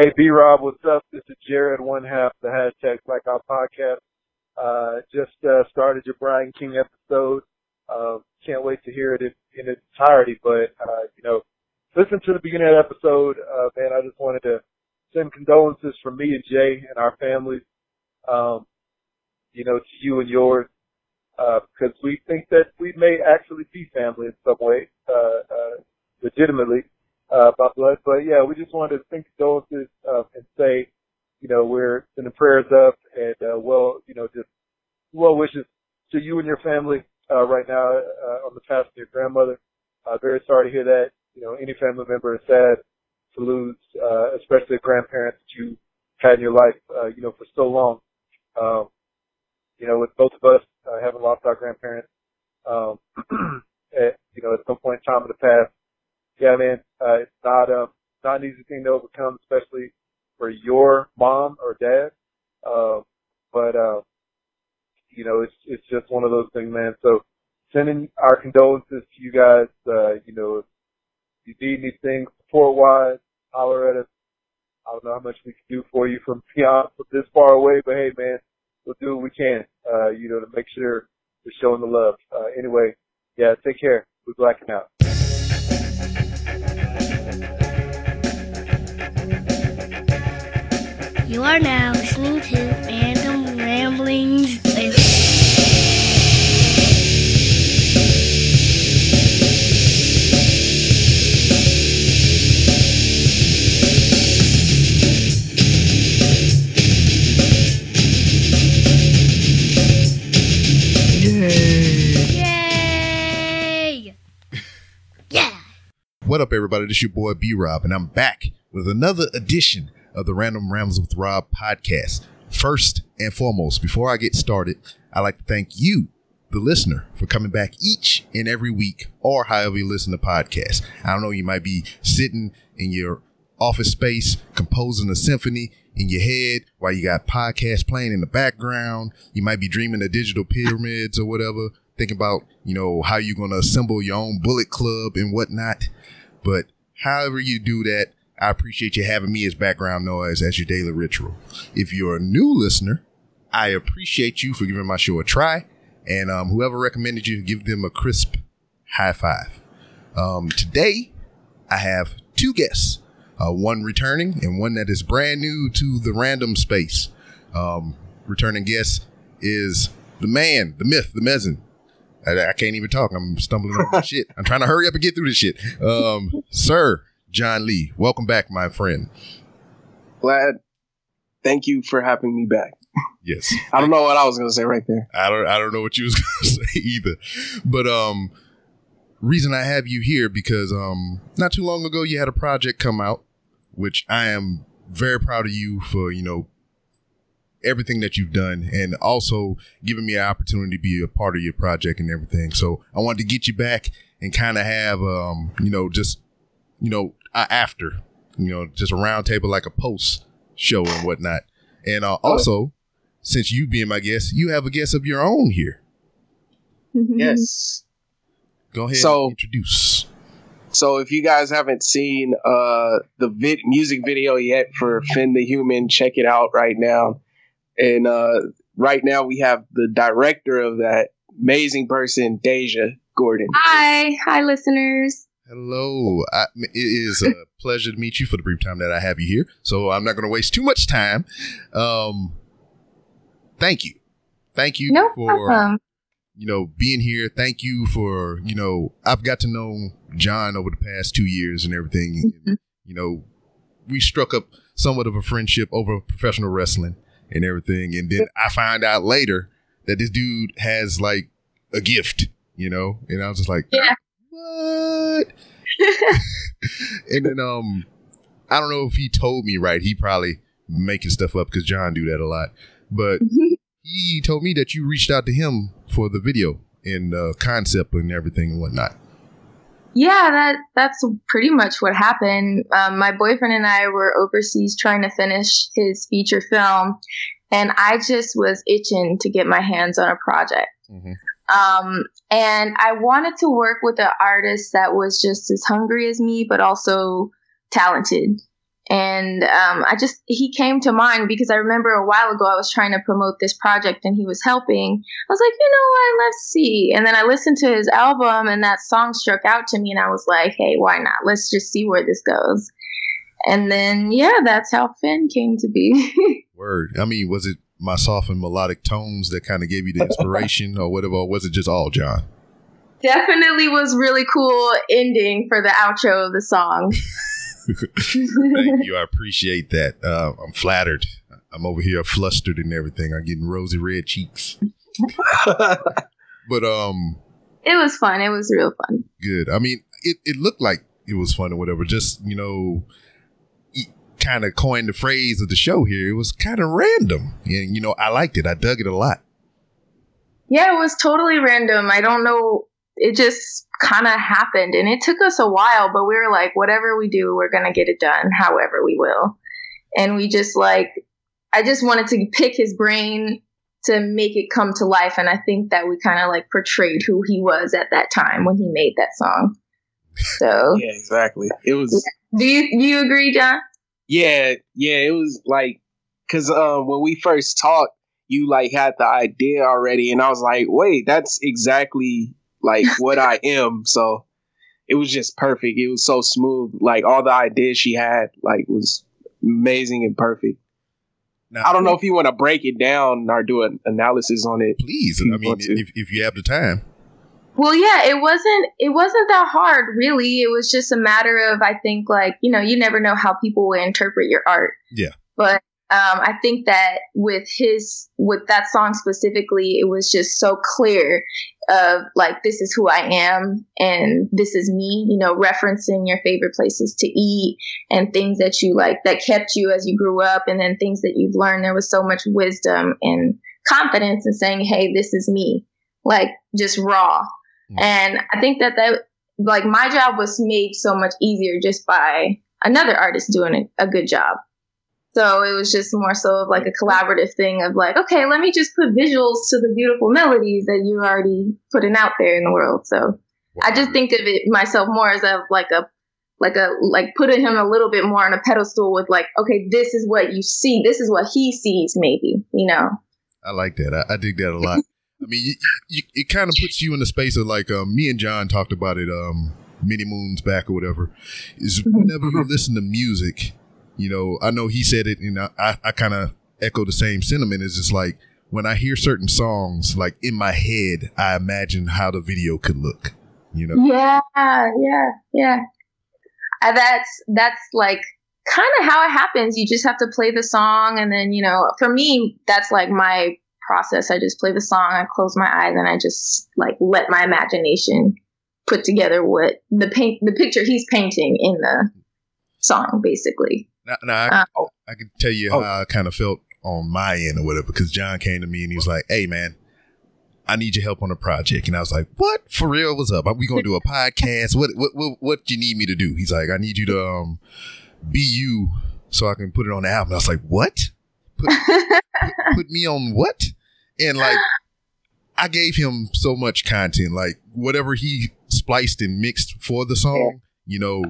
Hey, B Rob, what's up? This is Jared, one half the hashtag Black Out Podcast. Uh, just uh, started your Brian King episode. Uh, can't wait to hear it in, in its entirety. But uh, you know, listen to the beginning of the episode. Uh, man, I just wanted to send condolences from me and Jay and our families. Um, you know, to you and yours, uh, because we think that we may actually be family in some way, uh, uh, legitimately, uh, by blood. But yeah, we just wanted to send condolences, uh, and say, you know, we're sending prayers up and, uh, well, you know, just well wishes to you and your family, uh, right now, uh, on the passing of your grandmother. Uh, very sorry to hear that. You know, any family member is sad to lose, uh, especially grandparents that you had in your life, uh, you know, for so long. Um, you know, with both of us uh, having lost our grandparents, um, at, you know, at some point in time in the past. Yeah, man, uh, it's not, um, not an easy thing to overcome, especially for your mom or dad. Um, but, uh, you know, it's, it's just one of those things, man. So sending our condolences to you guys. Uh, you know, if you need anything support wise, holler at us. I don't know how much we can do for you from beyond from this far away, but hey, man, we'll do what we can, uh, you know, to make sure we're showing the love. Uh, anyway, yeah, take care. We're blacking out. You are now listening to Random Ramblings with Yay! Yeah! What up, everybody? This your boy B Rob, and I'm back with another edition of the Random Rambles with Rob podcast. First and foremost, before I get started, I'd like to thank you, the listener, for coming back each and every week, or however you listen to podcasts. I don't know, you might be sitting in your office space composing a symphony in your head while you got podcasts playing in the background. You might be dreaming of digital pyramids or whatever, thinking about, you know, how you're going to assemble your own bullet club and whatnot. But however you do that, I appreciate you having me as background noise as your daily ritual. If you're a new listener, I appreciate you for giving my show a try. And um, whoever recommended you, give them a crisp high five. Um, today, I have two guests, uh, one returning and one that is brand new to the random space. Um, returning guest is the man, the myth, the mezzan. I, I can't even talk. I'm stumbling over shit. I'm trying to hurry up and get through this shit. Um, sir, John Lee, welcome back, my friend. Glad. Thank you for having me back. Yes. I don't know what I was going to say right there. I don't I don't know what you was gonna say either. But um reason I have you here because um not too long ago you had a project come out, which I am very proud of you for, you know, everything that you've done and also giving me an opportunity to be a part of your project and everything. So I wanted to get you back and kind of have um, you know, just you know, uh, after, you know, just a round table like a post show and whatnot. And uh, also, since you being my guest, you have a guest of your own here. Yes. Go ahead So- and introduce. So if you guys haven't seen uh, the vid- music video yet for Finn the Human, check it out right now. And uh, right now we have the director of that amazing person, Deja Gordon. Hi, hi, listeners. Hello. I, it is a pleasure to meet you for the brief time that I have you here. So I'm not going to waste too much time. Um, thank you. Thank you No for problem. you know being here. Thank you for you know I've got to know John over the past two years and everything. Mhm. You know, we struck up somewhat of a friendship over professional wrestling and everything, and then I find out later that this dude has like a gift. You know, and I was just like, Yeah. What? and then um I don't know if he told me right. He probably making stuff up because John do that a lot. But he told me that you reached out to him for the video and uh, concept and everything and whatnot. Yeah, that that's pretty much what happened. Um, my boyfriend and I were overseas trying to finish his feature film, and I just was itching to get my hands on a project. Mhm. Um, and I wanted to work with an artist that was just as hungry as me, but also talented. And um, I just, he came to mind because I remember a while ago I was trying to promote this project and he was helping. I was like, you know what, let's see. And then I listened to his album and that song struck out to me and I was like, hey, why not? Let's just see where this goes. And then, yeah, that's how Finn came to be. Word. I mean, was it my soft and melodic tones that kind of gave you the inspiration or whatever? Or was it just all John? Definitely was really cool ending for the outro of the song. Thank you. I appreciate that. Uh, I'm flattered. I'm over here flustered and everything. I'm getting rosy red cheeks. but um, it was fun. It was real fun. Good. I mean, it, it looked like it was fun or whatever. Just you know, kind of coined the phrase of the show here. It was kind of random, and you know, I liked it. I dug it a lot. Yeah, it was totally random. I don't know. It just kind of happened, and it took us a while, but we were like, whatever we do, we're gonna get it done, however we will. And we just like, I just wanted to pick his brain to make it come to life, and I think that we kind of like portrayed who he was at that time when he made that song. So yeah, exactly. It was. Yeah. Do you do you agree, John? Yeah, yeah, it was like because um, when we first talked, you like had the idea already, and I was like, wait, that's exactly like what I am. So it was just perfect. It was so smooth. Like all the ideas she had, like was amazing and perfect. Now, I don't know if you want to break it down or do an analysis on it. Please, I mean, if, if you have the time. Well, yeah, it wasn't it wasn't that hard really. It was just a matter of I think like, you know, you never know how people will interpret your art. Yeah. But um, I think that with his with that song specifically, it was just so clear of like this is who I am and this is me, you know, referencing your favorite places to eat and things that you like that kept you as you grew up and then things that you've learned. There was so much wisdom and confidence in saying, Hey, this is me. Like just raw. And I think that that like my job was made so much easier just by another artist doing a, a good job. So it was just more so of like a collaborative thing of like, okay, let me just put visuals to the beautiful melodies that you're already putting out there in the world. So wow. I just think of it myself more as a like a like a like putting him a little bit more on a pedestal with like, okay, this is what you see, this is what he sees, maybe, you know. I like that. I, I dig that a lot. I mean, you, you, it kind of puts you in the space of like um, me and John talked about it um, many moons back or whatever. Is whenever you listen to music, you know, I know he said it, and I, I kind of echo the same sentiment. It's just like when I hear certain songs, like in my head, I imagine how the video could look. You know? Yeah, yeah, yeah. Uh, that's that's like kind of how it happens. You just have to play the song, and then you know, for me, that's like my process. I just play the song, I close my eyes, and I just like let my imagination put together what the paint, the picture he's painting in the song, basically. Now, now I, uh, I, can tell you oh. how I kind of felt on my end or whatever, because John came to me and he was like, "Hey, man." I need your help on a project. And I was like, what? For real? What's up? Are we going to do a podcast? What, what, what, what do you need me to do? He's like, I need you to, um, be you so I can put it on the album. I was like, what? Put, put, put me on what? And like, I gave him so much content, like whatever he spliced and mixed for the song, you know,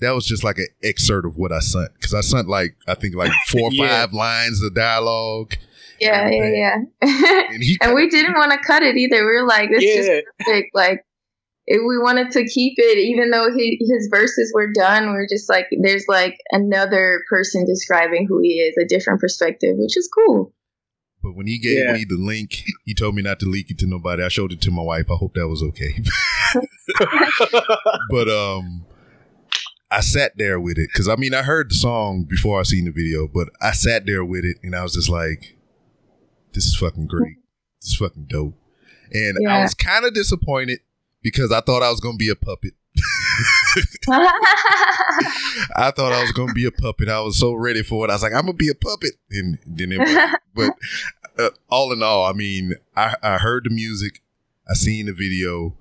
that was just like an excerpt of what I sent. Cause I sent like, I think like four or yeah. five lines of dialogue. Yeah, yeah, yeah. and, he and we didn't want to cut it either. We were like, this yeah. is perfect. Like, if we wanted to keep it, even though he, his verses were done, we are just like, there's like another person describing who he is, a different perspective, which is cool. But when he gave yeah. me the link, he told me not to leak it to nobody. I showed it to my wife. I hope that was okay. but um, I sat there with it because I mean I heard the song before I seen the video, but I sat there with it and I was just like, "This is fucking great. This is fucking dope." And yeah. I was kind of disappointed because I thought I was gonna be a puppet. I thought I was gonna be a puppet. I was so ready for it. I was like, I'm gonna be a puppet, and then it but uh, all in all, I mean, I, I heard the music, I seen the video,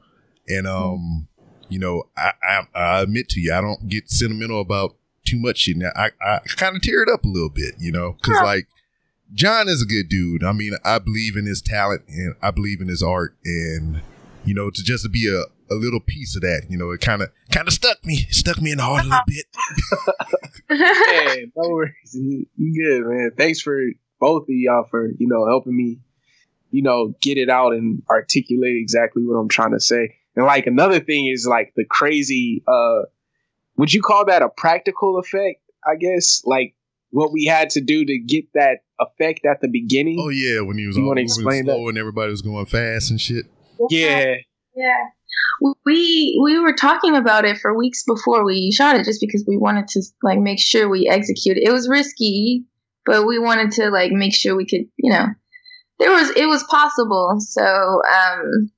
and um, you know, I, I, I admit to you, I don't get sentimental about too much shit. Now, I I kind of tear it up a little bit, you know, because like John is a good dude. I mean, I believe in his talent and I believe in his art, and you know, to just be a a little piece of that. You know, it kind of kind of stuck me, stuck me in the heart a little bit. man, no worries. You you good, man. Thanks for both of y'all for, you know, helping me, you know, get it out and articulate exactly what I'm trying to say. And like another thing is like the crazy uh would you call that a practical effect? I guess like what we had to do to get that effect at the beginning. Oh yeah, when he was You all wanna explain slow and everybody was going fast and shit. Yeah. Yeah. We we were talking about it for weeks before we shot it just because we wanted to like make sure we executed. It was risky, but we wanted to like make sure we could, you know, there was it was possible. So, um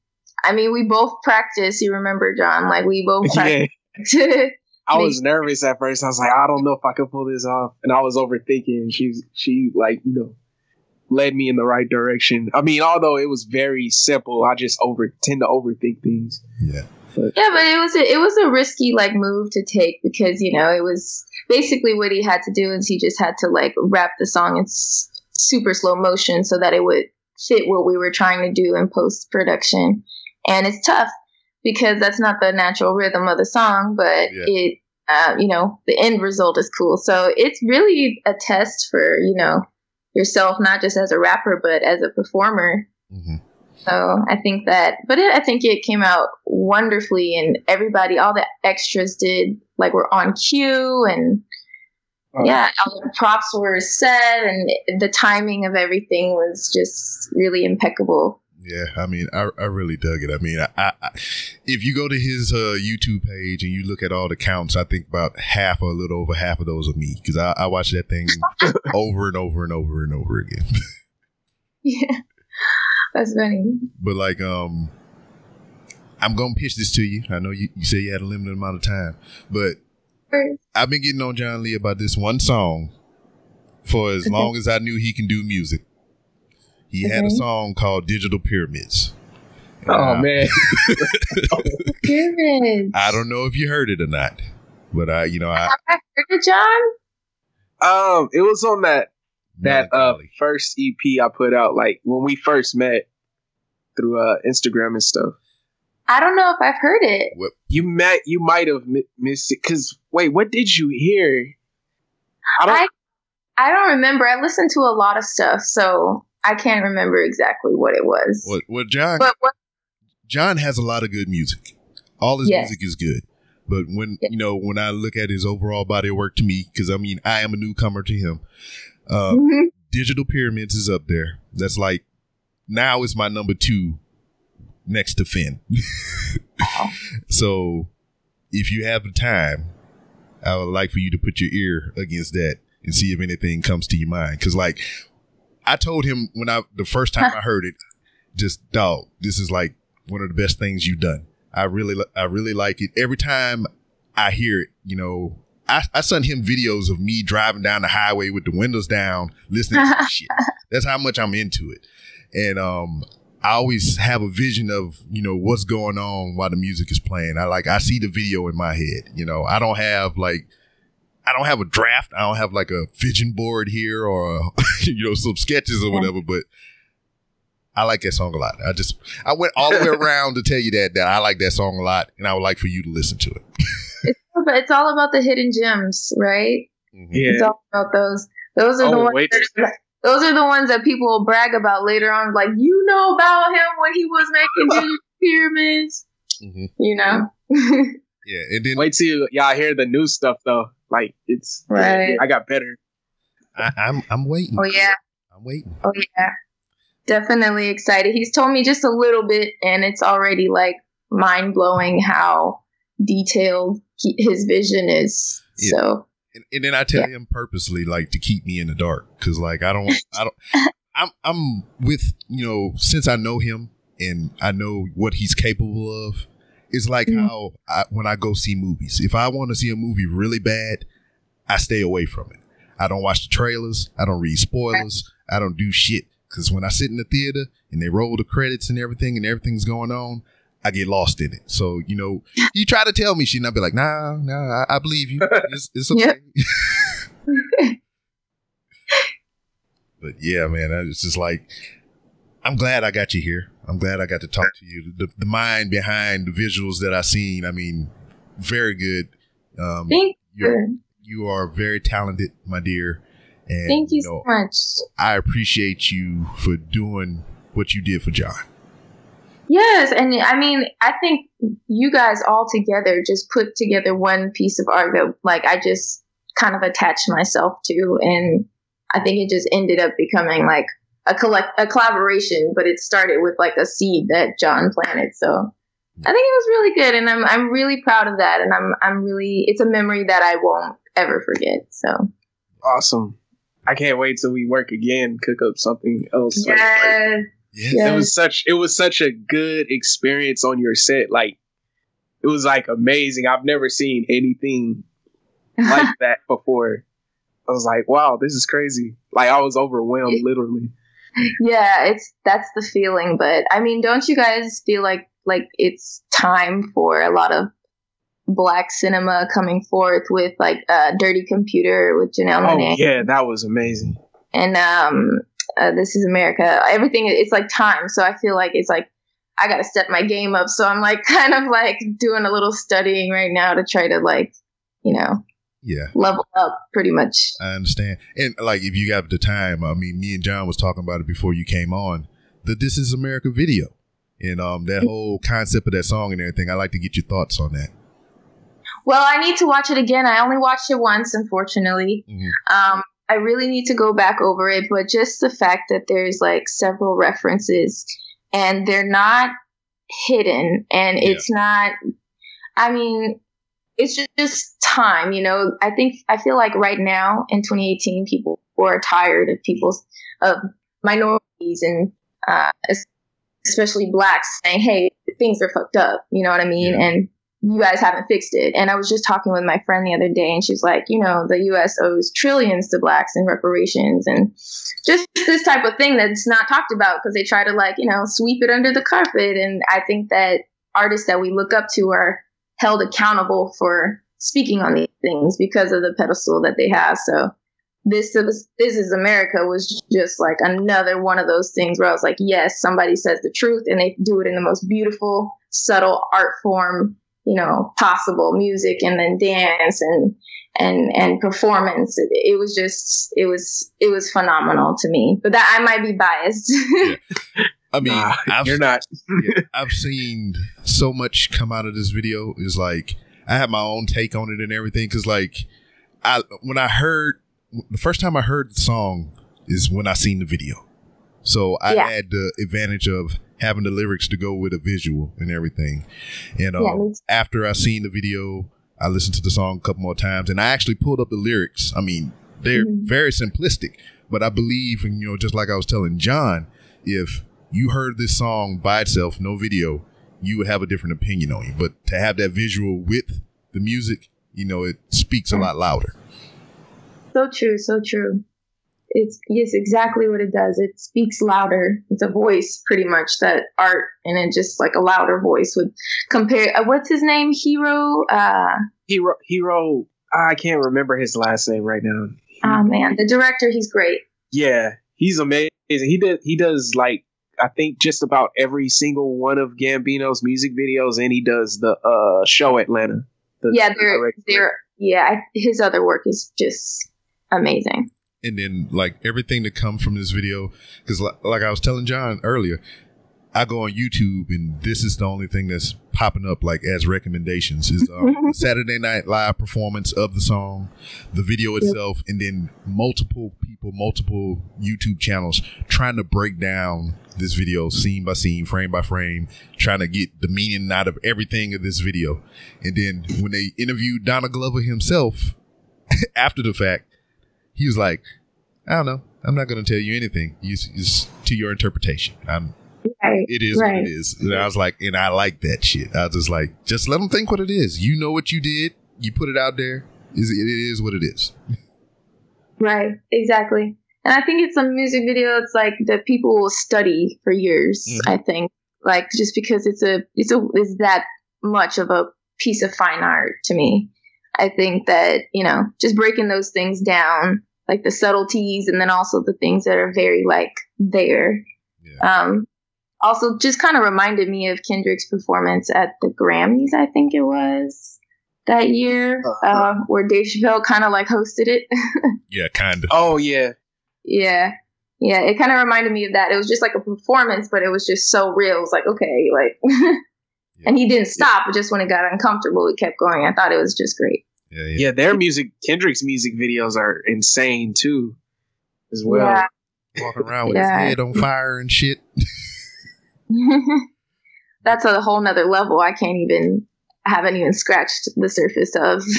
I mean, we both practiced, you remember John, like we both Yeah. practiced. I was nervous at first. I was like, I don't know if I can pull this off. And I was overthinking. She's she like, you know, led me in the right direction. I mean, although it was very simple, I just over tend to overthink things. Yeah. Yeah, but it was a, it was a risky like move to take because you know it was basically what he had to do is he just had to like wrap the song in s- super slow motion so that it would fit what we were trying to do in post production, and it's tough because that's not the natural rhythm of the song, but Yeah. it uh, you know the end result is cool. So it's really a test for you know yourself, not just as a rapper but as a performer. hmm So I think that, but it, I think it came out wonderfully, and everybody, all the extras did like were on cue, and Uh, yeah, all the props were set, and the timing of everything was just really impeccable. Yeah, I mean, I, I really dug it. I mean, I, I, if you go to his uh, YouTube page and you look at all the counts, I think about half or a little over half of those are me because I, I watch that thing over and over and over and over again. Yeah, that's funny. but like, um, I'm gonna pitch this to you. I know you, you say you had a limited amount of time, but I've been getting on John Lee about this one song for as Okay. long as I knew he can do music. He had a song called Digital Pyramids. Oh I- man. Pyramids. I don't know if you heard it or not, but I, you know, I I heard it, John? Um, it was on that that uh first EP I put out, like when we first met through uh Instagram and stuff. I don't know if I've heard it. What, You met, you might have mi- missed it. Cause wait, what did you hear? I don't. I I don't remember. I listened to a lot of stuff, so I can't remember exactly what it was. what, what John? But what? John has a lot of good music. All his Yes. music is good. But when Yeah. you know, when I look at his overall body of work to me, because I mean, I am a newcomer to him. Uh, Mhm. Digital Pyramids is up there. That's like now is my number two next to Finn. so if you have the time, I would like for you to put your ear against that and see if anything comes to your mind. Cause like I told him when I the first time I heard it, just dog, this is like one of the best things you've done. I really I really like it. Every time I hear it, you know, I, I sent him videos of me driving down the highway with the windows down, listening to shit. That's how much I'm into it. And um I always have a vision of, you know, what's going on while the music is playing. I like I see the video in my head. You know, I don't have like I don't have a draft. I don't have like a vision board here or you know some sketches or Yeah. whatever, but I like that song a lot. I just I went all the way around to tell you that that I like that song a lot and I would like for you to listen to it. But it's all about the hidden gems, right? Mhm. It's Yeah. all about those. Those are the Oh, ones. wait. That, those are the ones that people will brag about later on. Like you know about him when he was making digital pyramids. Mhm. You know. Yeah, and then Wait till y'all hear the new stuff though. Like it's Right. I got better. I, I'm I'm waiting. oh yeah. I'm waiting. Oh yeah. Definitely excited. He's told me just a little bit, and it's already like mind blowing how detailed he, his vision is. Yeah. So And, and then I tell him purposely like to keep me in the dark because like I don't I don't I'm I'm with you know since I know him and I know what he's capable of. It's like Mhm. how I, when I go see movies. If I want to see a movie really bad, I stay away from it. I don't watch the trailers. I don't read spoilers. I don't do shit because when I sit in the theater and they roll the credits and everything and everything's going on, I get lost in it. So you know, you try to tell me shit, and I'll be like, Nah, nah, I, I believe you. It's, it's okay. But yeah, man, it's just like I'm glad I got you here. I'm glad I got to talk to you. The, the mind behind the visuals that I've seen, I mean, very good. Um, Thank you. you are very talented, my dear. And, Thank you know, so much. I appreciate you for doing what you did for John. Yes, and I mean, I think you guys all together just put together one piece of art that, like, I just kind of attached myself to, and I think it just ended up becoming like a collect a collaboration. But it started with like a seed that John planted, so I think it was really good, and I'm I'm really proud of that, and I'm I'm really it's a memory that I won't ever forget. So Awesome. I can't wait till we work again, cook up something else. Like, yes, Yeah. Yeah. it was such it was such a good experience on your set. Like it was like amazing. I've never seen anything like that before. I was like, wow, this is crazy. Like I was overwhelmed, literally. Yeah, it's that's the feeling. But I mean, don't you guys feel like like it's time for a lot of black cinema coming forth with like uh, Dirty Computer with Janelle Oh Monae yeah, that was amazing. and um, uh, This Is America. Everything it's like time. So I feel like it's like I got to step my game up. So I'm like kind of like doing a little studying right now to try to like you know Yeah. level up pretty much. I understand. And like, if you got the time, I mean, me and John was talking about it before you came on. The "This Is America" video, and um, that whole concept of that song and everything. I like to get your thoughts on that. Well, I need to watch it again. I only watched it once, unfortunately. Mhm. Um, I really need to go back over it, but just the fact that there's like several references and they're not hidden and Yeah. it's not, I mean, it's just, just time, you know. I think, I feel like right now in 2018, people are tired of people's, of minorities and, uh, especially blacks saying, hey, things are fucked up, you know what I mean? Yeah. And you guys haven't fixed it. And I was just talking with my friend the other day, and she's like, you know, the U.S. owes trillions to blacks in reparations, and just this type of thing that's not talked about because they try to like, you know, sweep it under the carpet. And I think that artists that we look up to are held accountable for speaking on these things because of the pedestal that they have. So this is this is America was just like another one of those things where I was like, yes, somebody says the truth, and they do it in the most beautiful, subtle art form you know possible music and then dance and and and performance. It, it was just it was it was phenomenal to me. But that i might be biased I mean, Nah, I've, you're not. yeah, I've seen so much come out of this video. Is like I have my own take on it and everything. Because like I when I heard the first time I heard the song is when I seen the video. So I Yeah. had the advantage of having the lyrics to go with a visual and everything. And um, yeah after I seen the video, I listened to the song a couple more times, and I actually pulled up the lyrics. I mean, they're Mhm. very simplistic, but I believe, and you know, just like I was telling John, if you heard this song by itself, no video, you would have a different opinion on you. But to have that visual with the music, you know, it speaks a lot louder. so true so true it's yes exactly what it does it speaks louder it's a voice pretty much that art and it just like a louder voice would compare uh, what's his name Hiro uh Hiro, Hiro. I can't remember his last name right now. oh man the director he's great Yeah, he's amazing. He did. He does like I think just about every single one of Gambino's music videos, and he does the uh show Atlanta. The yeah they're they're yeah his other work is just amazing and then like everything that comes from this video because like, like i was telling john earlier i go on youtube and this is the only thing that's popping up like as recommendations is um, saturday night live performance of the song the video itself and then multiple people multiple youtube channels trying to break down this video scene by scene frame by frame trying to get the meaning out of everything of this video and then when they interviewed Donald Glover himself after the fact he was like, I don't know. I'm not going to tell you anything. It's, it's to your interpretation. I'm, right It is what it is. And I was like, and I like that shit. I was just like, just let them think what it is. You know what you did. You put it out there. Is It is what it is. Right, exactly. And I think it's a music video. It's like that people will study for years. Mhm. I think, like just because it's a it's a is that much of a piece of fine art to me. I think that you know just breaking those things down, like the subtleties, and then also the things that are very like there. Yeah. Um, also, just kind of reminded me of Kendrick's performance at the Grammys, I think it was that year, Uh-huh. uh, where Dave Chappelle kind of like hosted it. Yeah, kind of. Oh yeah. yeah. Yeah, it kind of reminded me of that. It was just like a performance, but it was just so real. It was like, okay, like, and he didn't stop. But just when it got uncomfortable, he kept going. I thought it was just great. Yeah, yeah. Yeah, their music Kendrick's music videos are insane too. As well. Yeah. Walking around with Yeah. his head on fire and shit. That's a whole nother level. I can't even, I haven't even scratched the surface of.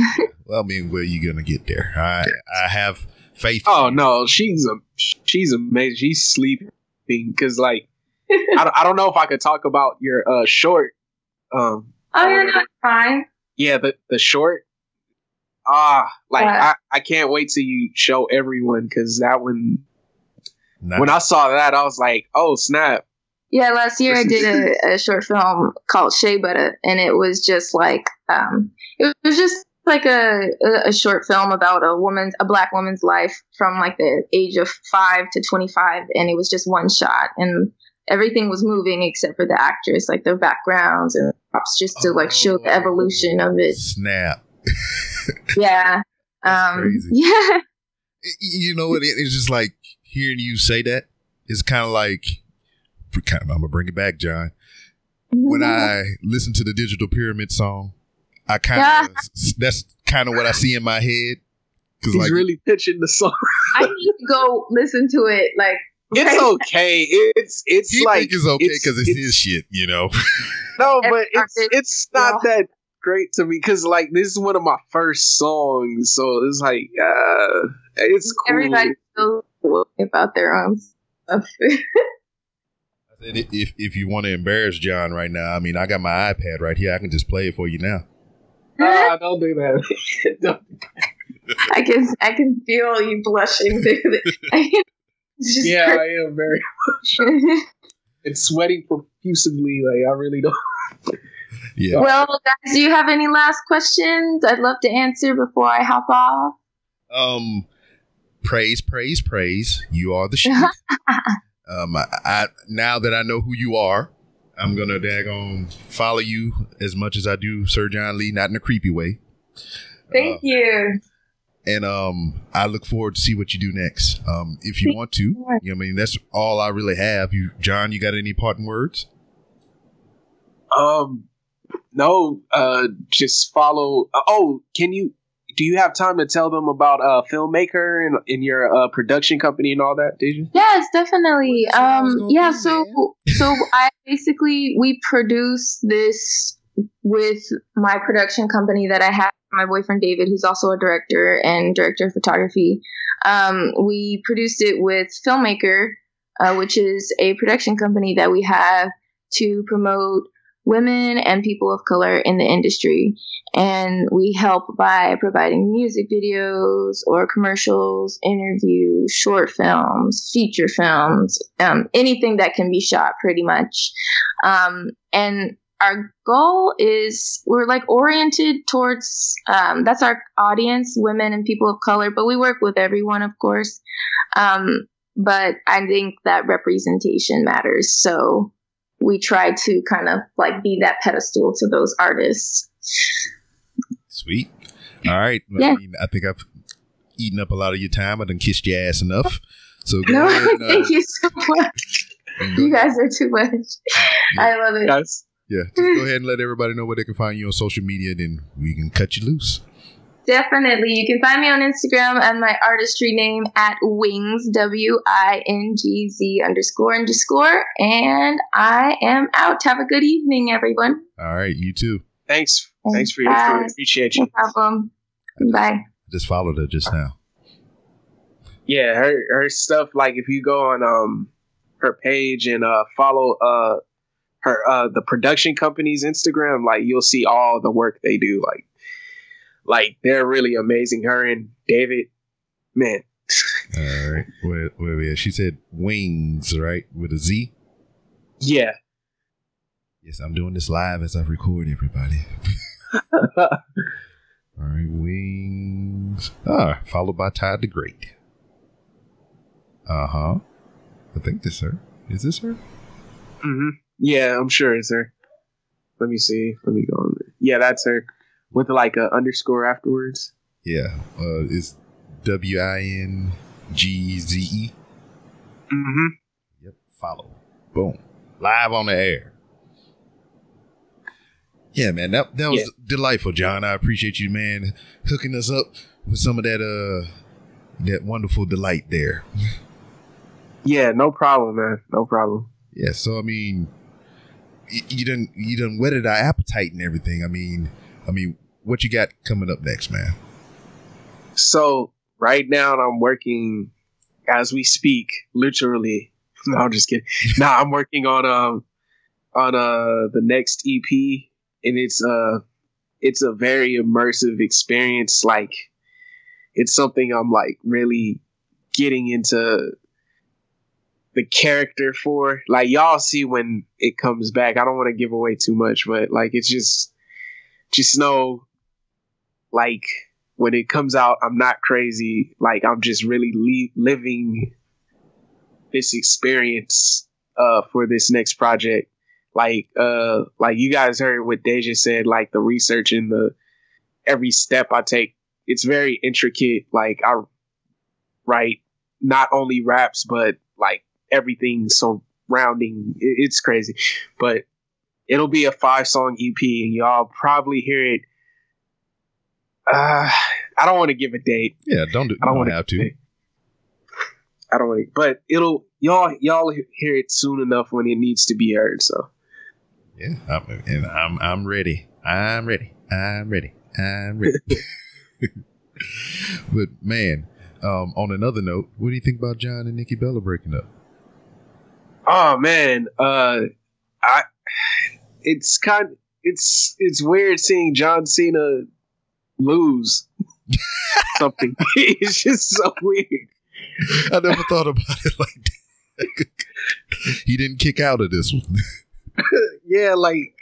Well, I mean, where you gonna get there? I I have faith. Oh no, she's a she's amazing. She's sleeping because like I, don't- I don't know if I could talk about your uh short. Um, oh, yeah, no, it's fine. yeah, the the short. Ah, like What? I I can't wait till you show everyone because that one Not- when I saw that I was like, oh snap. Yeah, last year I did a, a short film called Shea Butter, and it was just like um, it was just like a, a short film about a woman's a black woman's life from like the age of five to twenty five, and it was just one shot, and everything was moving except for the actress, like their backgrounds and props, just to like show the evolution of it. Snap. Yeah, um, crazy. yeah, you know what? It- It's just like hearing you say that. It's kind of like, I'm gonna bring it back, John. When I listen to the Digital Pyramid song, I kind of that's kind of what I see in my head. Cause He's like, really pitching the song. I need to go listen to it. Like It's right okay. It's it's he like it's okay because it's, it's- his shit, you know. No, but it's it's not yeah. that great to me because like this is one of my first songs, so it's like uh, it's cool. everybody feels about their own stuff. I said, if if you want to embarrass John right now, I mean, I got my iPad right here. I can just play it for you now. Ah, don't do that. Don't- I can I can feel you blushing. It's just yeah, I am very much. it's sweating profusely. Like I really don't. Yeah. well, guys, do you have any last questions? I'd love to answer before I hop off. Um, praise, praise, praise. You are the shit. Um, I, I now that I know who you are, I'm gonna daggone follow you as much as I do Sir John Lee, not in a creepy way. Thank Uh, you. and um, I look forward to see what you do next. Um, if you want to, you know, I mean, that's all I really have. You, John, you got any parting words? Um, no. Uh, just follow. Uh, oh, can you? Do you have time to tell them about uh filmmaker and in your uh production company and all that? Did you? Yes, definitely. Well, that's what I was Um, yeah. do, So, so I basically we produce this with my production company that I have. My boyfriend David, who's also a director and director of photography. Um, we produced it with Filmmaker, uh, which is a production company that we have to promote women and people of color in the industry. And we help by providing music videos or commercials, interviews, short films, feature films, um, anything that can be shot pretty much. Um, and our goal is we're like oriented towards um, that's our audience, women and people of color, but we work with everyone, of course. Um, but I think that representation matters. So we try to kind of like be that pedestal to those artists. Sweet. All right. Yeah. I, mean, I think I've eaten up a lot of your time. I done kissed your ass enough. So go No, ahead. and, uh, thank you so much. You guys are too much. I love it. Guys, Yeah, just go ahead and let everybody know where they can find you on social media, then we can cut you loose. Definitely. You can find me on Instagram and my artistry name at wings, W I N G Z underscore underscore. And I am out. Have a good evening, everyone. All right, you too. thanks. Thanks for your Bye. input. Appreciate No you. problem. Bye. Just followed her just now. Yeah, her her stuff. Like if you go on um her page and uh follow uh her uh the production company's Instagram, like you'll see all the work they do. Like like they're really amazing. Her and David, man. All right, where, where we at? She said wings, right, with a Z. Yeah. Yes, I'm doing this live as I record, everybody. All right, wings. Ah, followed by Todd the Great. Uh huh. I think this, sir. Is this her? Mm-hmm. Yeah, I'm sure it's her. Let me see. Let me go on. There. Yeah, that's her with like a underscore afterwards. Yeah. Uh, it's W I N G Z E. Mm hmm Yep. Follow. Boom. Live on the air. Yeah, man. That that was Yeah. delightful, John. I appreciate you, man, hooking us up with some of that uh that wonderful delight there. Yeah, no problem, man. No problem. Yeah, so I mean, y- you done you done whetted our appetite and everything. I mean, I mean, what you got coming up next, man? So right now I'm working as we speak, literally. No, I'm just kidding. nah, I'm working on um on uh the next EP and it's uh it's a very immersive experience. Like it's something I'm like really getting into the character for. Like y'all see when it comes back. I don't want to give away too much, but like it's just just know like when it comes out, I'm not crazy. Like I'm just really le- living this experience uh, for this next project. Like uh, like you guys heard what Deja said. Like the research and the every step I take, it's very intricate. Like I write not only raps but like everything surrounding. it- It's crazy, but it'll be a five song EP, and y'all probably hear it. Uh, I don't want to give a date. Yeah, don't do. I don't want have to. I don't want to, but it'll y'all y'all hear it soon enough when it needs to be heard. So Yeah, I'm, and I'm I'm ready. I'm ready. I'm ready. I'm ready. but man, um, on another note, what do you think about John and Nikki Bella breaking up? Oh man, uh, I it's kind it's it's weird seeing John Cena lose something. it's just so weird. I never thought about it like that. he didn't kick out of this one. yeah, like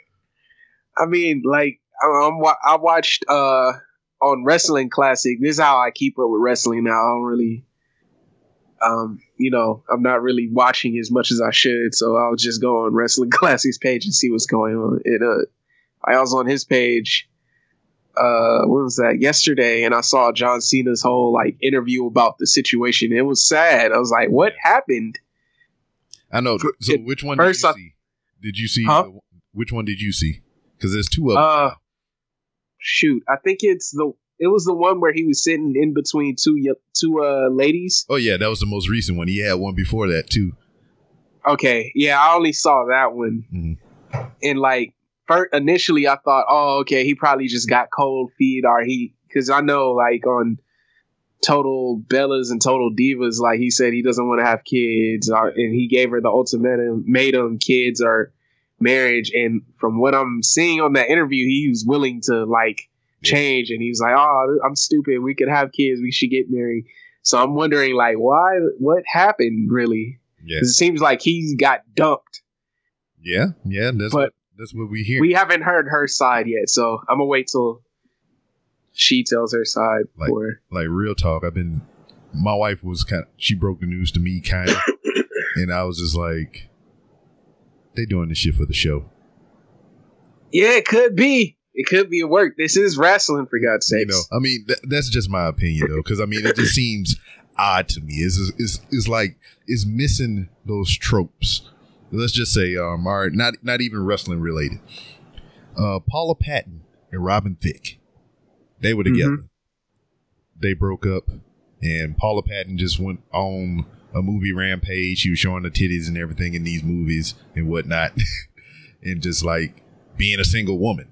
I mean, like I- I'm I watched uh on Wrestling Classic. This is how I keep up with wrestling now. I don't really, um, you know, I'm not really watching as much as I should. So I'll just go on Wrestling Classics page and see what's going on. It uh, I was on his page. Uh, when was that? Yesterday, and I saw John Cena's whole like interview about the situation. It was sad. I was like, "What happened?" I know. So which one first did you I- see? Did you see? Huh? the- which one did you see? Because there's two of them. Uh, shoot, I think it's the it was the one where he was sitting in between two two uh ladies. oh yeah, that was the most recent one. He had one before that too. Okay, yeah, I only saw that one, Mhm. and like first, initially I thought, oh, okay, he probably just got cold feet, or he because I know like on Total Bellas and Total Divas, like he said he doesn't want to have kids, or, and he gave her the ultimatum, made them kids or marriage. And from what I'm seeing on that interview, he was willing to like change, and he was like, "Oh, I'm stupid. We could have kids. We should get married." So I'm wondering, like, why? What happened, really? Yeah, it seems like he got dumped. yeah, yeah. That's But- what that's what we hear. We haven't heard her side yet, so I'm gonna wait till she tells her side. Like- for like real talk. I've been. My wife was kind. Of, she broke the news to me, kind of, and I was just like, "They doing this shit for the show." yeah, it could be. It could be a work. This is wrestling, for God's You sakes. know, I mean, th- that's just my opinion though, because I mean, it just seems odd to me. It's, it's it's like it's missing those tropes. Let's just say, um, all right, not not even wrestling related. Uh, Paula Patton and Robin Thicke, they were together. They broke up, and Paula Patton just went on a movie rampage. She was showing the titties and everything in these movies and whatnot, and just like being a single woman.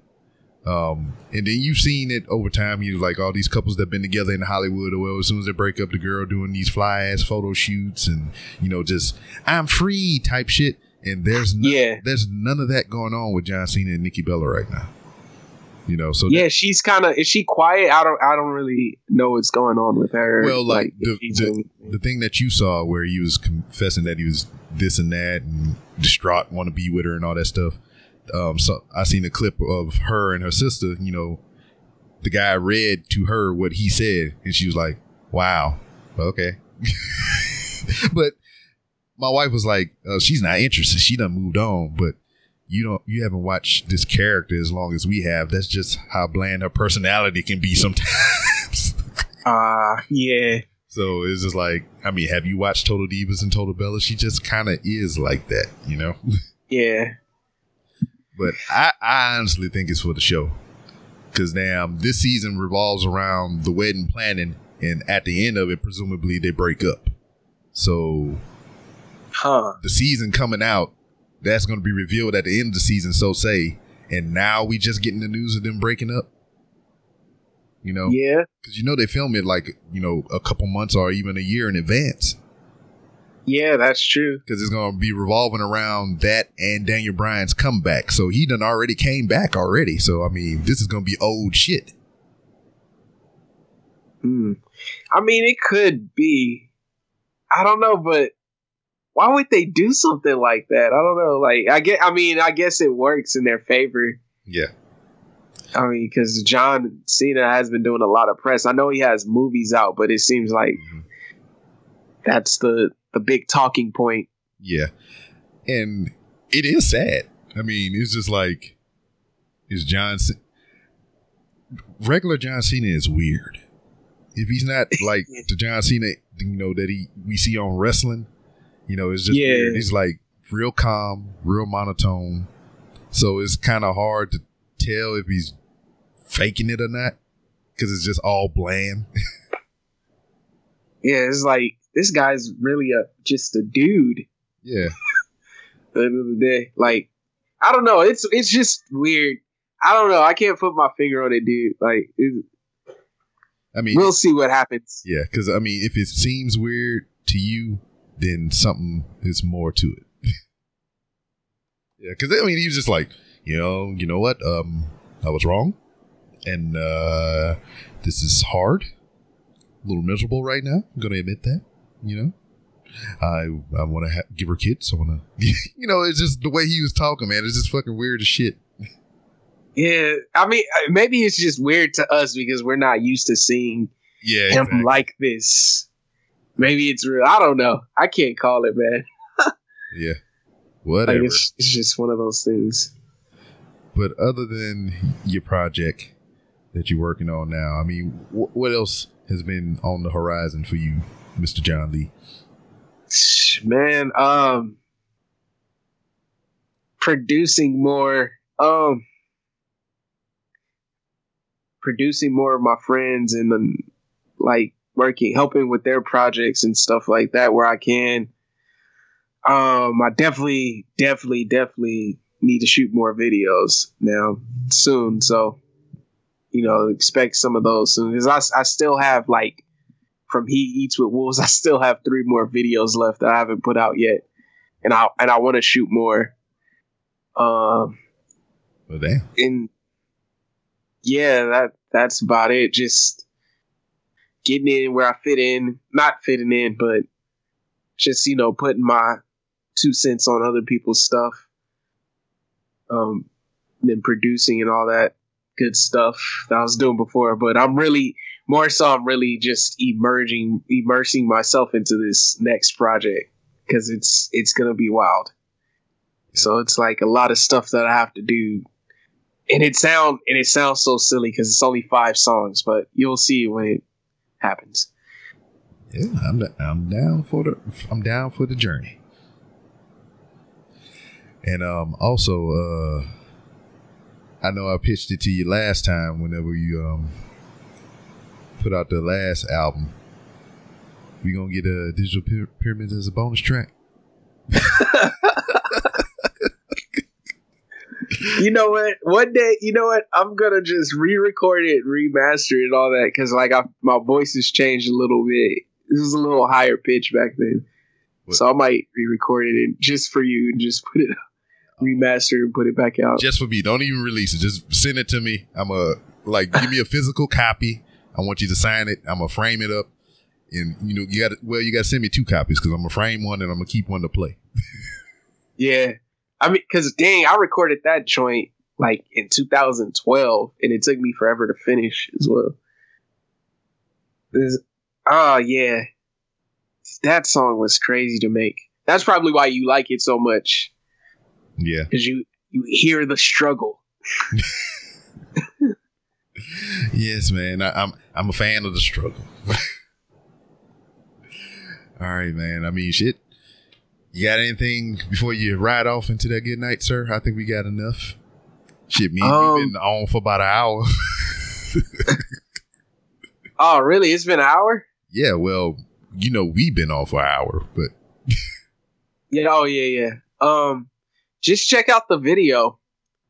Um, and then you've seen it over time. You like all these couples that have been together in Hollywood. Or well, as soon as they break up, the girl doing these fly ass photo shoots and you know just I'm free type shit. And there's none, Yeah. there's none of that going on with John Cena and Nikki Bella right now. You know, so Yeah, she's kind of. Is she quiet? I don't. I don't really know what's going on with her. Well, like, if the- the- the thing that you saw where he was confessing that he was this and that and distraught, want to be with her and all that stuff. Um, so I seen a clip of her and her sister. You know, the guy read to her what he said, and she was like, "Wow, okay." but my wife was like, uh, she's not interested. She done moved on, but you don't, you haven't watched this character as long as we have. That's just how bland her personality can be sometimes. Ah, uh, yeah. So it's just like, I mean, have you watched Total Divas and Total Bella? She just kind of is like that, you know? Yeah. But I, I honestly think it's for the show. Because now this season revolves around the wedding planning, and at the end of it, presumably they break up. So, huh? The season coming out, that's going to be revealed at the end of the season, so say. And now we just getting the news of them breaking up. You know? Yeah. Because you know they film it like, you know, a couple months or even a year in advance. Yeah, that's true. Because it's going to be revolving around that and Daniel Bryan's comeback. So he done already came back already. So, I mean, this is going to be old shit. Hmm. I mean, it could be. I don't know, but why would they do something like that? I don't know. Like, I get. I mean, I guess it works in their favor. Yeah. I mean, because John Cena has been doing a lot of press. I know he has movies out, but it seems like mm-hmm. that's the the big talking point. Yeah, and it is sad. I mean, it's just like is John C- regular John Cena is weird. If he's not like the John Cena, you know that he we see on wrestling, you know, it's just yeah. weird. He's like real calm, real monotone. So it's kind of hard to tell if he's faking it or not because it's just all bland. yeah, it's like this guy's really a just a dude. Yeah. the end of the day, like I don't know. It's it's just weird. I don't know. I can't put my finger on it, dude. Like, I mean, we'll see what happens. Yeah, because I mean, if it seems weird to you, then something is more to it. yeah, because I mean, he was just like, you know, you know what? Um, I was wrong and uh, this is hard, a little miserable right now. I'm gonna admit that. You know, I I want to ha- give her kids. I want to, you know, it's just the way he was talking, man. It's just fucking weird as shit. Yeah, I mean, uh, maybe it's just weird to us because we're not used to seeing yeah him exactly. like this. Maybe it's real. I don't know. I can't call it, man. yeah, whatever. Like it's, it's just one of those things. But other than your project, that you're working on now? I mean, wh- what else has been on the horizon for you, Mr. John Lee? Man, um, producing more, um, producing more of my friends and like working, helping with their projects and stuff like that where I can. Um, I definitely, definitely, definitely need to shoot more videos now soon. So you know, expect some of those soon because I, I still have like from He Eats with Wolves. I still have three more videos left that I haven't put out yet, and I and I want to shoot more. Um, well, damn. And yeah, that that's about it. Just getting in where I fit in, not fitting in, but just you know putting my two cents on other people's stuff. Um, and then producing and all that good stuff that I was doing before, but I'm really more so I'm really just emerging immersing myself into this next project because it's it's gonna be wild. Yeah. So it's like a lot of stuff that I have to do, and it sound and it sounds so silly because it's only five songs, but you'll see when it happens. Yeah, I'm I'm down for the I'm down for the journey. And um also uh I know I pitched it to you last time whenever you um put out the last album. We gonna get a digital py- pyramids as a bonus track. you know what? One day, you know what? I'm gonna just re-record it, remaster it, all that, because like I, my voice has changed a little bit. This was a little higher pitch back then, what? so I might re-record it just for you and just put it up remaster and put it back out. Just for me. Don't even release it. Just send it to me. I'm a like give me a physical copy. I want you to sign it. I'm gonna frame it up. And you know, you got well, you got to send me two copies because I'm gonna frame one and I'm gonna keep one to play. yeah, I mean, because dang, I recorded that joint like in 2012, and it took me forever to finish as well. This, Oh yeah, that song was crazy to make. that's probably why you like it so much Yeah. because you you hear the struggle. Yes, man. I, I'm I'm a fan of the struggle. All right, man. I mean, shit. You got anything before you ride off into that good night, sir? I think we got enough. Shit, me Um, been on for about an hour. Oh, really? It's been an hour. yeah, well, you know, we've been on for an hour, but Yeah. Oh, yeah, yeah. Um, just check out the video.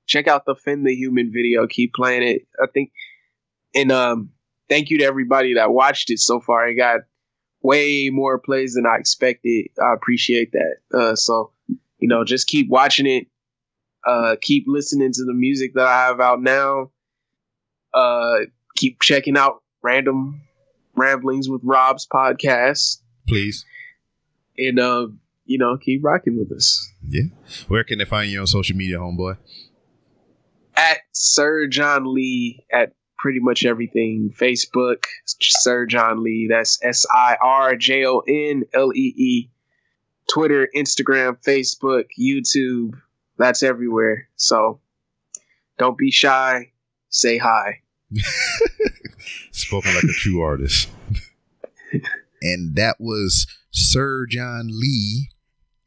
Check out the Finn the Human video. Keep playing it. I think, and um, thank you to everybody that watched it so far. It got way more plays than I expected. I appreciate that. Uh, so you know, just keep watching it. Uh, keep listening to the music that I have out now. Uh, keep checking out random ramblings with Rob's podcast, please. and uh, you know, keep rocking with us. Yeah. Where can they find you on social media, homeboy? at Sir John Lee at pretty much everything. Facebook, Sir John Lee. That's S I R J O N L E E. Twitter, Instagram, Facebook, YouTube. That's everywhere. So don't be shy. Say hi. Spoken like a true artist. and that was Sir John Lee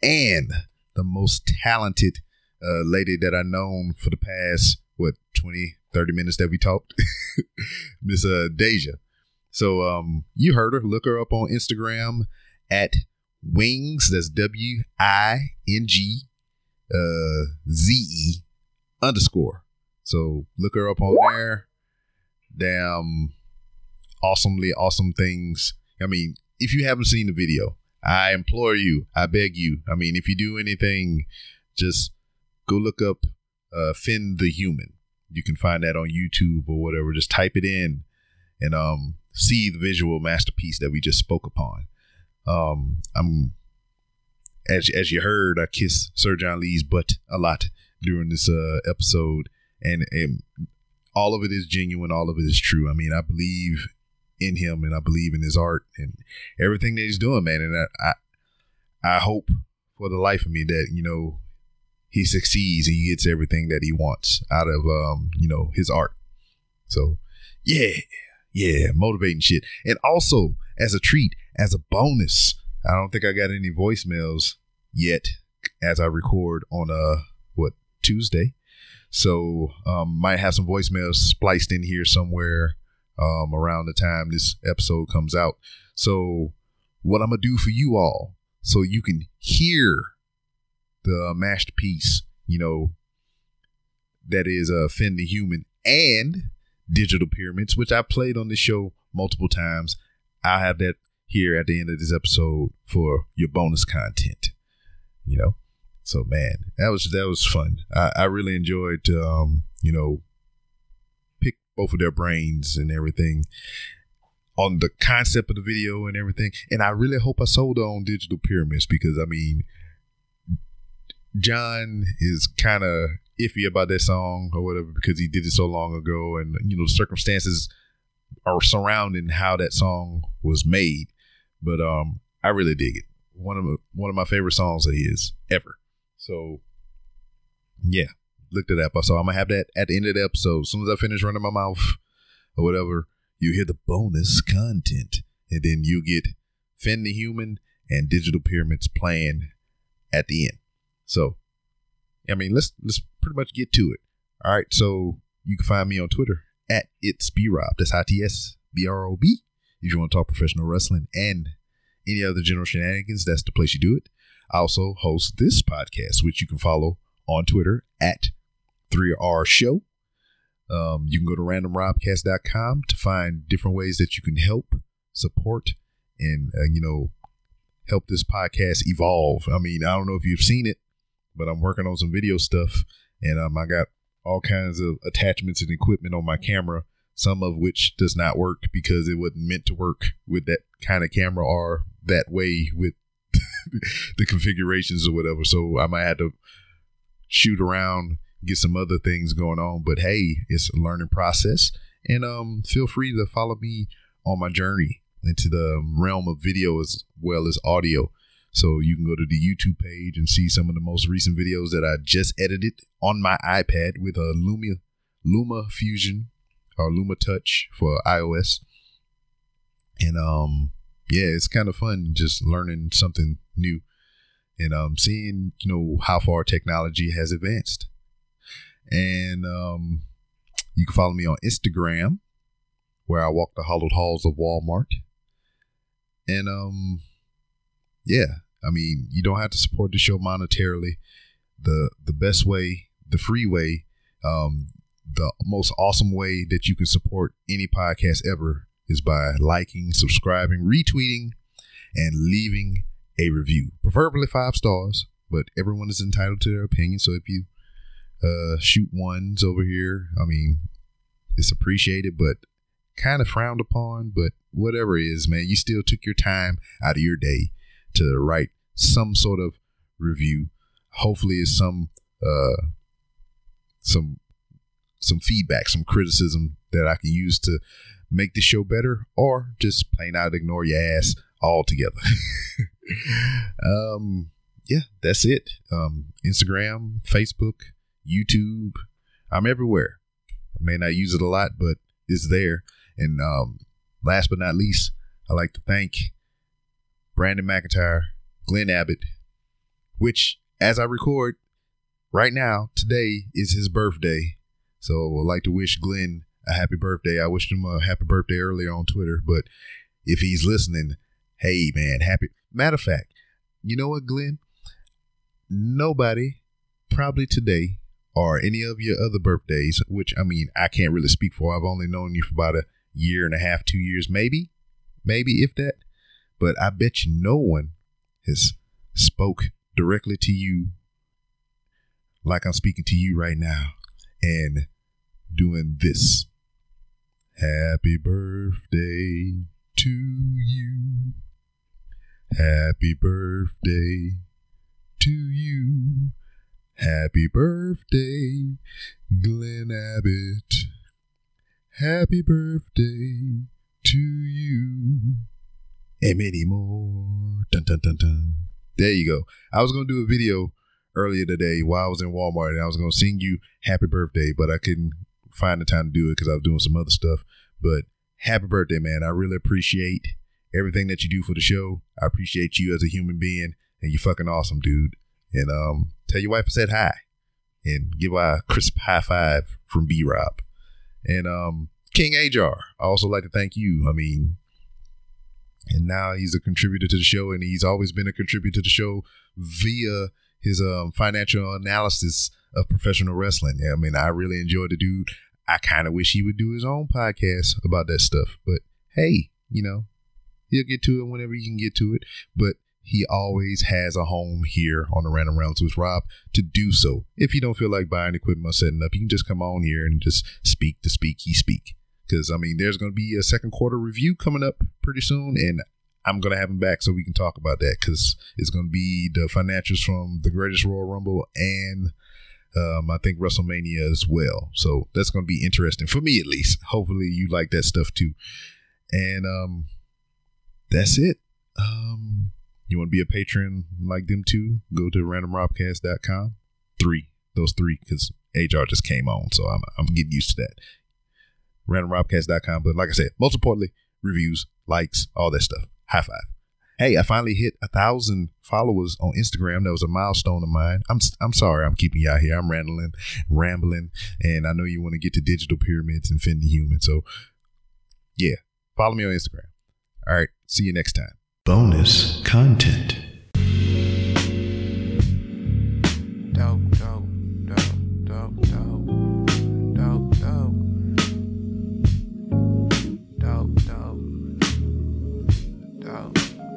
and the most talented uh, lady that I've known for the past, what, 20, 30 minutes that we talked? Miss uh, Deja. So um, you heard her. Look her up on Instagram at Wings. That's W I N G uh, Z E underscore. So look her up on there. Damn awesomely awesome things. I mean, if you haven't seen the video, I implore you, I beg you. I mean, if you do anything, just go look up uh, Finn the Human. You can find that on YouTube or whatever. Just type it in and um, see the visual masterpiece that we just spoke upon. Um, I'm as as you heard, I kiss Sir John Lee's butt a lot during this uh, episode, and, and all of it is genuine. All of it is true. I mean, I believe in him, and I believe in his art and everything that he's doing, man. And I, I, I hope for the life of me that you know he succeeds and he gets everything that he wants out of um, you know, his art. So, yeah, yeah, motivating shit. And also, as a treat, as a bonus, I don't think I got any voicemails yet as I record on uh what Tuesday. So um might have some voicemails spliced in here somewhere um around the time this episode comes out. So what I'm gonna do for you all so you can hear the masterpiece, you know, that is uh Finn the Human and Digital Pyramids, which I played on the show multiple times. I have that here at the end of this episode for your bonus content. You know, so man, that was that was fun. I, I really enjoyed, um, you know, pick both of their brains and everything on the concept of the video and everything. And I really hope I sold on Digital Pyramids because I mean, John is kind of iffy about that song or whatever because he did it so long ago, and you know circumstances are surrounding how that song was made. But um, I really dig it. One of my, one of my favorite songs of his ever. So yeah, look it up. So I'm gonna have that at the end of the episode. As soon as I finish running my mouth or whatever, you hear the bonus content, and then you get Finn the Human and Digital Pyramids playing at the end. So, I mean, let's let's pretty much get to it. All right. So you can find me on Twitter at it's B Rob. That's I T S B R O B. If you want to talk professional wrestling and any other general shenanigans, that's the place you do it. I also host this podcast, which you can follow on Twitter at 3R Show. Um, you can go to randomrobcast.com to find different ways that you can help, support, and, uh, you know, help this podcast evolve. I mean, I don't know if you've seen it, but I'm working on some video stuff and um, I got all kinds of attachments and equipment on my camera, some of which does not work because it wasn't meant to work with that kind of camera or that way with the configurations or whatever. So I might have to shoot around, get some other things going on. But hey, it's a learning process. And um, feel free to follow me on my journey into the realm of video as well as audio. So you can go to the YouTube page and see some of the most recent videos that I just edited on my iPad with a Lumia Luma Fusion or Luma Touch for iOS. And um yeah, it's kind of fun just learning something new and um seeing, you know, how far technology has advanced. And um you can follow me on Instagram where I walk the hollowed halls of Walmart. And um yeah, I mean, you don't have to support the show monetarily. The the best way, the free way, um, the most awesome way that you can support any podcast ever is by liking, subscribing, retweeting, and leaving a review. Preferably five stars, but everyone is entitled to their opinion. So if you uh, shoot ones over here, I mean, it's appreciated, but kind of frowned upon. But whatever it is, man, you still took your time out of your day to write some sort of review. Hopefully, it's some uh, some some feedback, some criticism that I can use to make the show better, or just plain out ignore your ass altogether. um, yeah, that's it. Um, Instagram, Facebook, YouTube. I'm everywhere. I may not use it a lot, but it's there. And um, last but not least, I'd like to thank Brandon McIntyre, Glenn Abbott, which, as I record right now, today is his birthday. So I'd like to wish Glenn a happy birthday. I wished him a happy birthday earlier on Twitter, but if he's listening, hey man, happy. Matter of fact, you know what, Glenn? Nobody probably today or any of your other birthdays, which I mean, I can't really speak for. I've only known you for about a year and a half, two years, maybe, maybe if that. But I bet you no one has spoke directly to you like I'm speaking to you right now and doing this. Happy birthday to you. Happy birthday to you. Happy birthday, Glenn Abbott. Happy birthday to you. And many more. Dun dun dun dun. There you go. I was gonna do a video earlier today while I was in Walmart and I was gonna sing you happy birthday, but I couldn't find the time to do it because I was doing some other stuff. But happy birthday, man. I really appreciate everything that you do for the show. I appreciate you as a human being and you're fucking awesome, dude. And um tell your wife I said hi and give her a crisp high five from B Rob. And um King Ajar, I also like to thank you. I mean, and now he's a contributor to the show, and he's always been a contributor to the show via his um, financial analysis of professional wrestling. Yeah, I mean, I really enjoy the dude. I kind of wish he would do his own podcast about that stuff, but hey, you know, he'll get to it whenever he can get to it. But he always has a home here on the Random Rounds with Rob to do so. If you don't feel like buying equipment or setting up, you can just come on here and just speak to speak, he speak because I mean, there's going to be a second quarter review coming up pretty soon, and I'm going to have him back so we can talk about that because it's going to be the financials from the Greatest Royal Rumble and um, I think WrestleMania as well. So that's going to be interesting for me at least. Hopefully, you like that stuff too. And um, that's it. Um, you want to be a patron like them too? Go to randomrobcast.com. Three, those three, because HR just came on, so I'm I'm getting used to that randomrobcast.com. But like I said, most importantly, reviews, likes, all that stuff. High five. Hey, I finally hit a thousand followers on Instagram. That was a milestone of mine. I'm I'm sorry, I'm keeping y'all here. I'm rambling, rambling, and I know you want to get to digital pyramids and Finn the Human. So, yeah, follow me on Instagram. All right, see you next time. Bonus content. dope, dope, dope,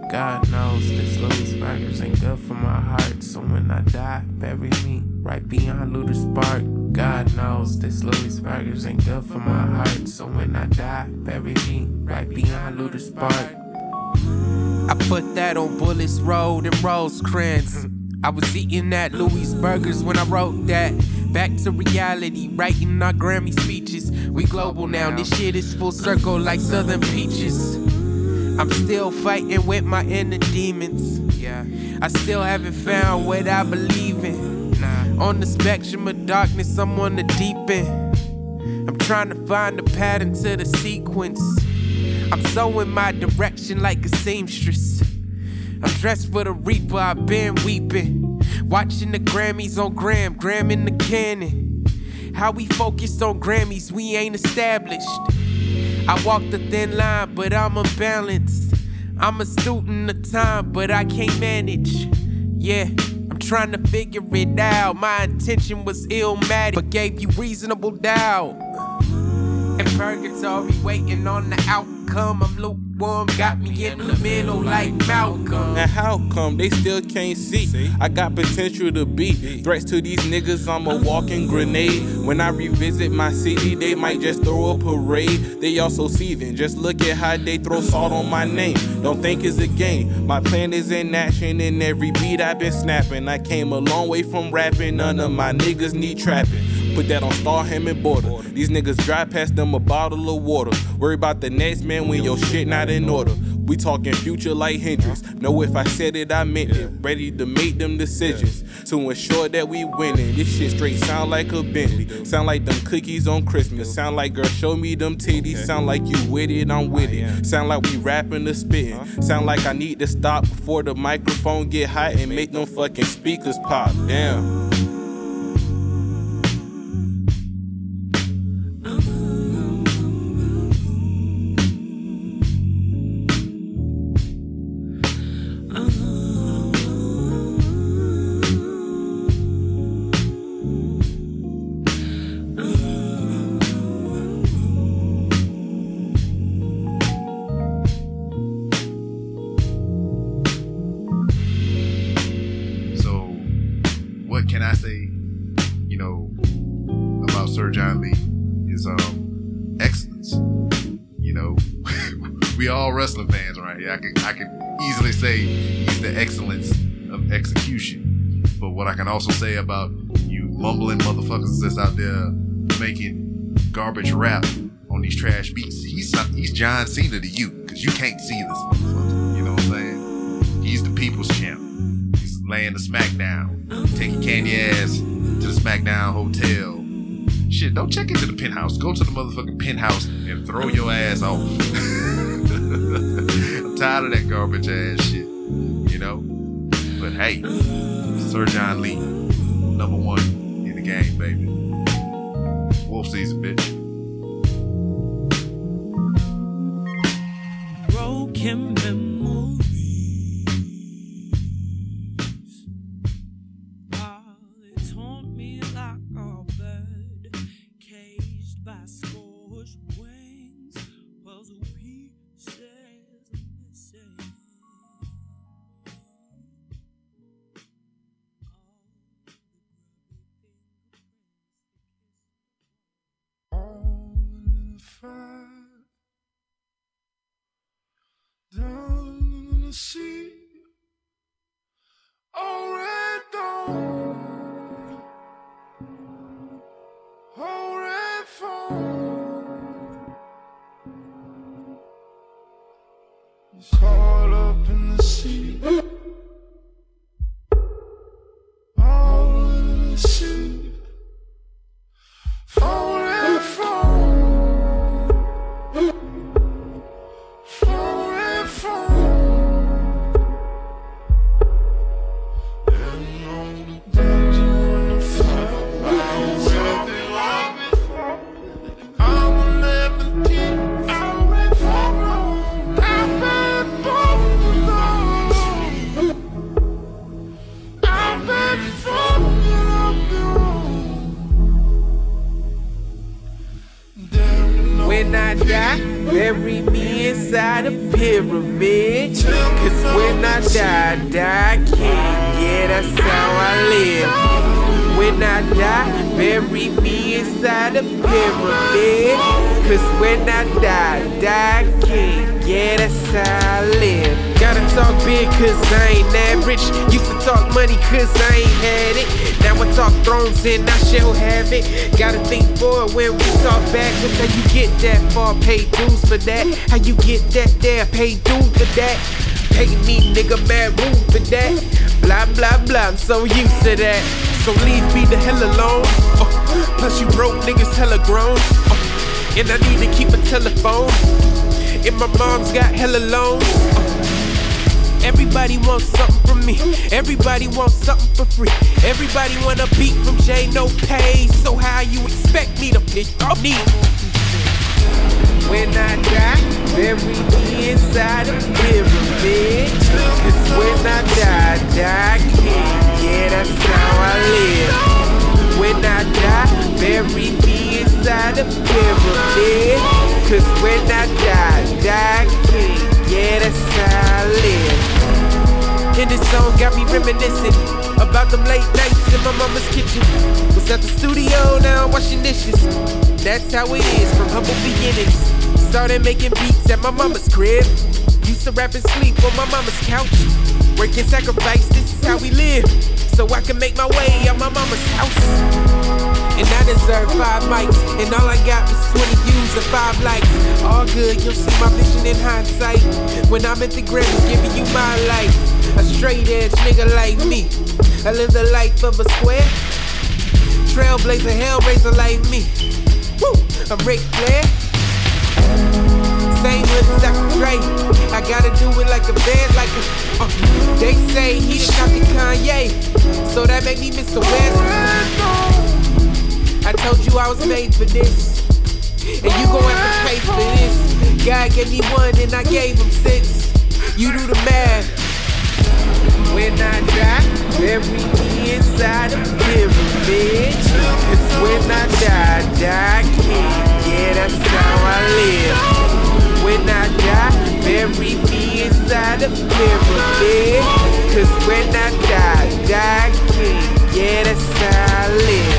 God knows this Louis Burgers ain't good for my heart, so when I die, bury me right beyond Lueders Park. God knows this Louis Burgers ain't good for my heart, so when I die, bury me right beyond Lueders Park. I put that on Bullis Road and Rosecrans. I was eating at Louis Burgers when I wrote that. Back to reality, writing our Grammy speeches. We global now, this shit is full circle like Southern Peaches. I'm still fighting with my inner demons. Yeah. I still haven't found what I believe in. Nah. On the spectrum of darkness, I'm on the deep end. I'm trying to find a pattern to the sequence. I'm so in my direction like a seamstress. I'm dressed for the reaper, I've been weeping. Watching the Grammys on Gram, Gram in the cannon. How we focused on Grammys, we ain't established. I walk the thin line, but I'm unbalanced. I'm a student of time, but I can't manage. Yeah, I'm trying to figure it out. My intention was illmatic, but gave you reasonable doubt. In purgatory, waiting on the outcome. I'm lukewarm, got me in the middle like Malcolm. And how come they still can't see? I got potential to be threats to these niggas. I'm a walking grenade. When I revisit my city, they might just throw a parade. They also seething. Just look at how they throw salt on my name. Don't think it's a game. My plan is in action. In every beat I've been snapping. I came a long way from rapping. None of my niggas need trapping. Put that on Starham and Border. These niggas drive past them a bottle of water. Worry about the next man when your shit not in order. We talking future like Hendrix. Know if I said it, I meant it. Ready to make them decisions to ensure that we winning. This shit straight sound like a Bentley. Sound like them cookies on Christmas. Sound like girl, show me them titties. Sound like you with it, I'm with it. Sound like we rapping the spitting. Uh-huh. Sound like I need to stop before the microphone get hot and make them fucking speakers pop. Damn. Wrestling fans around here. I can I can easily say he's the excellence of execution. But what I can also say about you mumbling motherfuckers that's out there making garbage rap on these trash beats, he's not, he's John Cena to you because you can't see this motherfucker. You know what I'm saying? He's the people's champ. He's laying the SmackDown, taking candy ass to the SmackDown hotel. Shit, don't check into the penthouse. Go to the motherfucking penthouse and throw your ass off. I'm tired of that garbage ass shit. You know? But hey, Sir John Lee, number one in the game, baby. Wolf season, bitch. Big cause I ain't average. Used to talk money cause I ain't had it. Now I talk thrones and I shall have it. Gotta think forward when we talk backwards. How you get that far, pay dues for that. How you get that there, pay dues for that. Pay me, nigga, mad move for that. Blah, blah, blah, I'm so used to that. So leave me the hell alone. Uh, plus, you broke niggas hella grown. Uh, and I need to keep a telephone. And my mom's got hella loans. Everybody wants something from me. Everybody wants something for free. Everybody want a beat from Jay, no pay. So how you expect me to pick up me? When I die, bury me inside a pyramid. Cause when I die, die king. Yeah, that's how I live. When I die, bury me inside a pyramid. Cause when I die, die king. Yeah, that's how I live. And this song got me reminiscing about them late nights in my mama's kitchen. Was at the studio now washing dishes. That's how it is from humble beginnings. Started making beats at my mama's crib. Used to rap and sleep on my mama's couch. Work and sacrifice, this is how we live. So I can make my way out my mama's house. And I deserve five mics. And all I got was 20 views and five likes. All good, you'll see my vision in hindsight. When I'm at the Grammys, giving you my life. A straight edge nigga like me. I live the life of a square. Trailblazer, hellraiser like me. Woo, I'm Ric Flair. Same with Dr. Dre. I gotta do it like a band, like a. Uh, they say he the copy Kanye, so that made me Mr. West. I told you I was made for this, and you gon' have to pay for this. God gave me one, and I gave him six. You do the math. When I die, bury me inside a pyramid. Cause when I die, die king. Yeah, that's how I live. When I die, bury me inside a pyramid. Cause when I die, die king. Yeah, that's how I live.